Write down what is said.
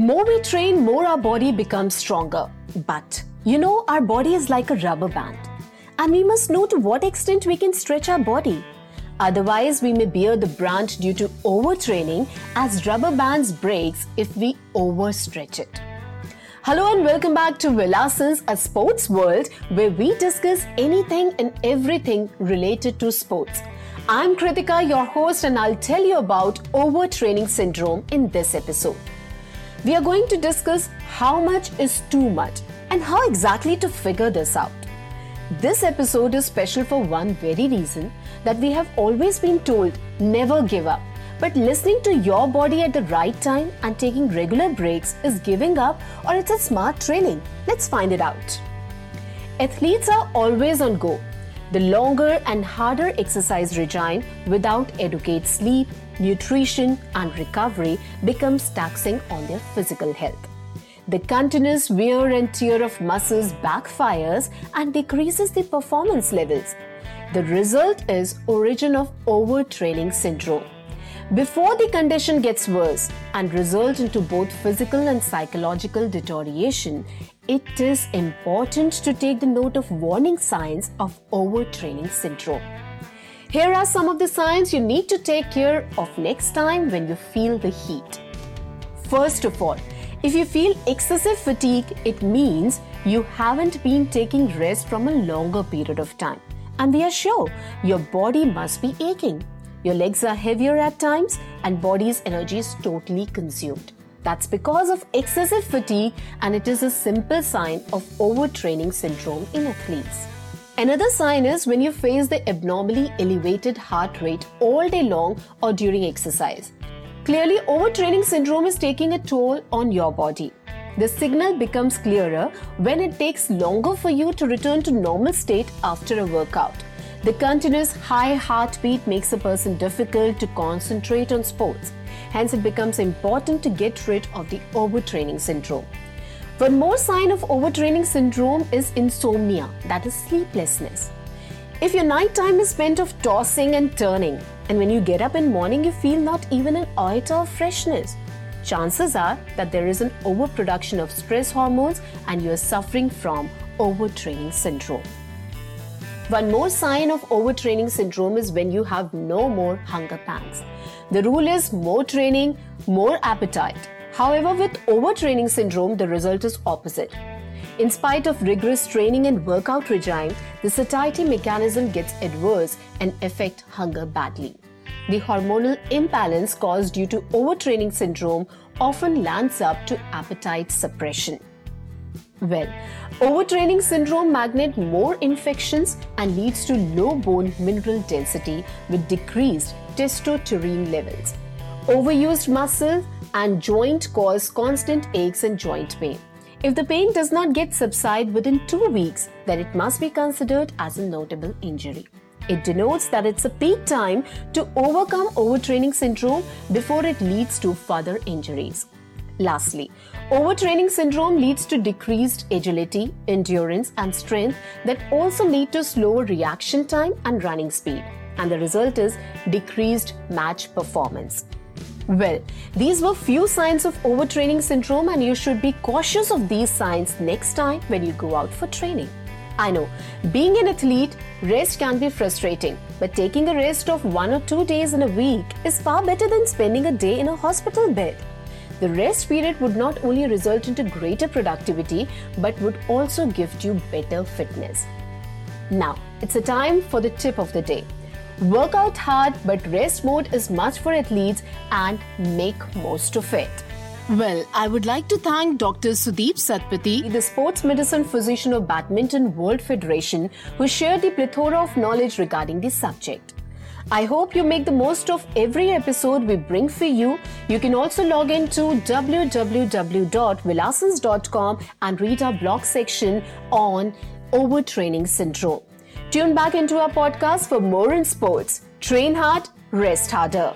More we train, more our body becomes stronger. But you know, our body is like a rubber band, and we must know to what extent we can stretch our body. Otherwise, we may bear the brunt due to overtraining as rubber bands breaks if we overstretch it. Hello and welcome back to Vilasins, a sports world where we discuss anything and everything related to sports. I'm Kritika, your host, and I'll tell you about overtraining syndrome in this episode. We are going to discuss how much is too much and how exactly to figure this out. This episode is special for one very reason that we have always been told never give up. But listening to your body at the right time and taking regular breaks is giving up or it's a smart training. Let's find it out. Athletes are always on go. The longer and harder exercise regime without adequate sleep, nutrition, and recovery becomes taxing on their physical health. The continuous wear and tear of muscles backfires and decreases the performance levels. The result is origin of overtraining syndrome. Before the condition gets worse and result into both physical and psychological deterioration, it is important to take the note of warning signs of overtraining syndrome. Here are some of the signs you need to take care of next time when you feel the heat. First of all, if you feel excessive fatigue, it means you haven't been taking rest from a longer period of time. And we are sure your body must be aching. Your legs are heavier at times and body's energy is totally consumed. That's because of excessive fatigue and it is a simple sign of overtraining syndrome in athletes. Another sign is when you face the abnormally elevated heart rate all day long or during exercise. Clearly, overtraining syndrome is taking a toll on your body. The signal becomes clearer when it takes longer for you to return to normal state after a workout. The continuous high heartbeat makes a person difficult to concentrate on sports. Hence, it becomes important to get rid of the overtraining syndrome. One more sign of overtraining syndrome is insomnia, that is sleeplessness. If your night time is spent of tossing and turning, and when you get up in morning you feel not even an iota of freshness, chances are that there is an overproduction of stress hormones and you are suffering from overtraining syndrome. One more sign of overtraining syndrome is when you have no more hunger pangs. The rule is more training, more appetite. However, with overtraining syndrome, the result is opposite. In spite of rigorous training and workout regime, the satiety mechanism gets adverse and affect hunger badly. The hormonal imbalance caused due to overtraining syndrome often lands up to appetite suppression. Well, overtraining syndrome magnet more infections and leads to low bone mineral density with decreased testosterone levels. Overused muscle and joint cause constant aches and joint pain. If the pain does not get subside within 2 weeks, then it must be considered as a notable injury. It denotes that it's a peak time to overcome overtraining syndrome before it leads to further injuries. Lastly, overtraining syndrome leads to decreased agility, endurance, and strength that also lead to slower reaction time and running speed. And the result is decreased match performance. Well, these were few signs of overtraining syndrome and you should be cautious of these signs next time when you go out for training. I know, being an athlete, rest can be frustrating, but taking a rest of one or two days in a week is far better than spending a day in a hospital bed. The rest period would not only result into greater productivity but would also give you better fitness. Now, it's a time for the tip of the day. Work out hard, but rest mode is much for athletes and make most of it. Well, I would like to thank Dr. Sudeep Satpathy, the sports medicine physician of Badminton World Federation, who shared the plethora of knowledge regarding this subject. I hope you make the most of every episode we bring for you. You can also log in to www.vilasins.com and read our blog section on overtraining syndrome. Tune back into our podcast for more in sports. Train hard, rest harder.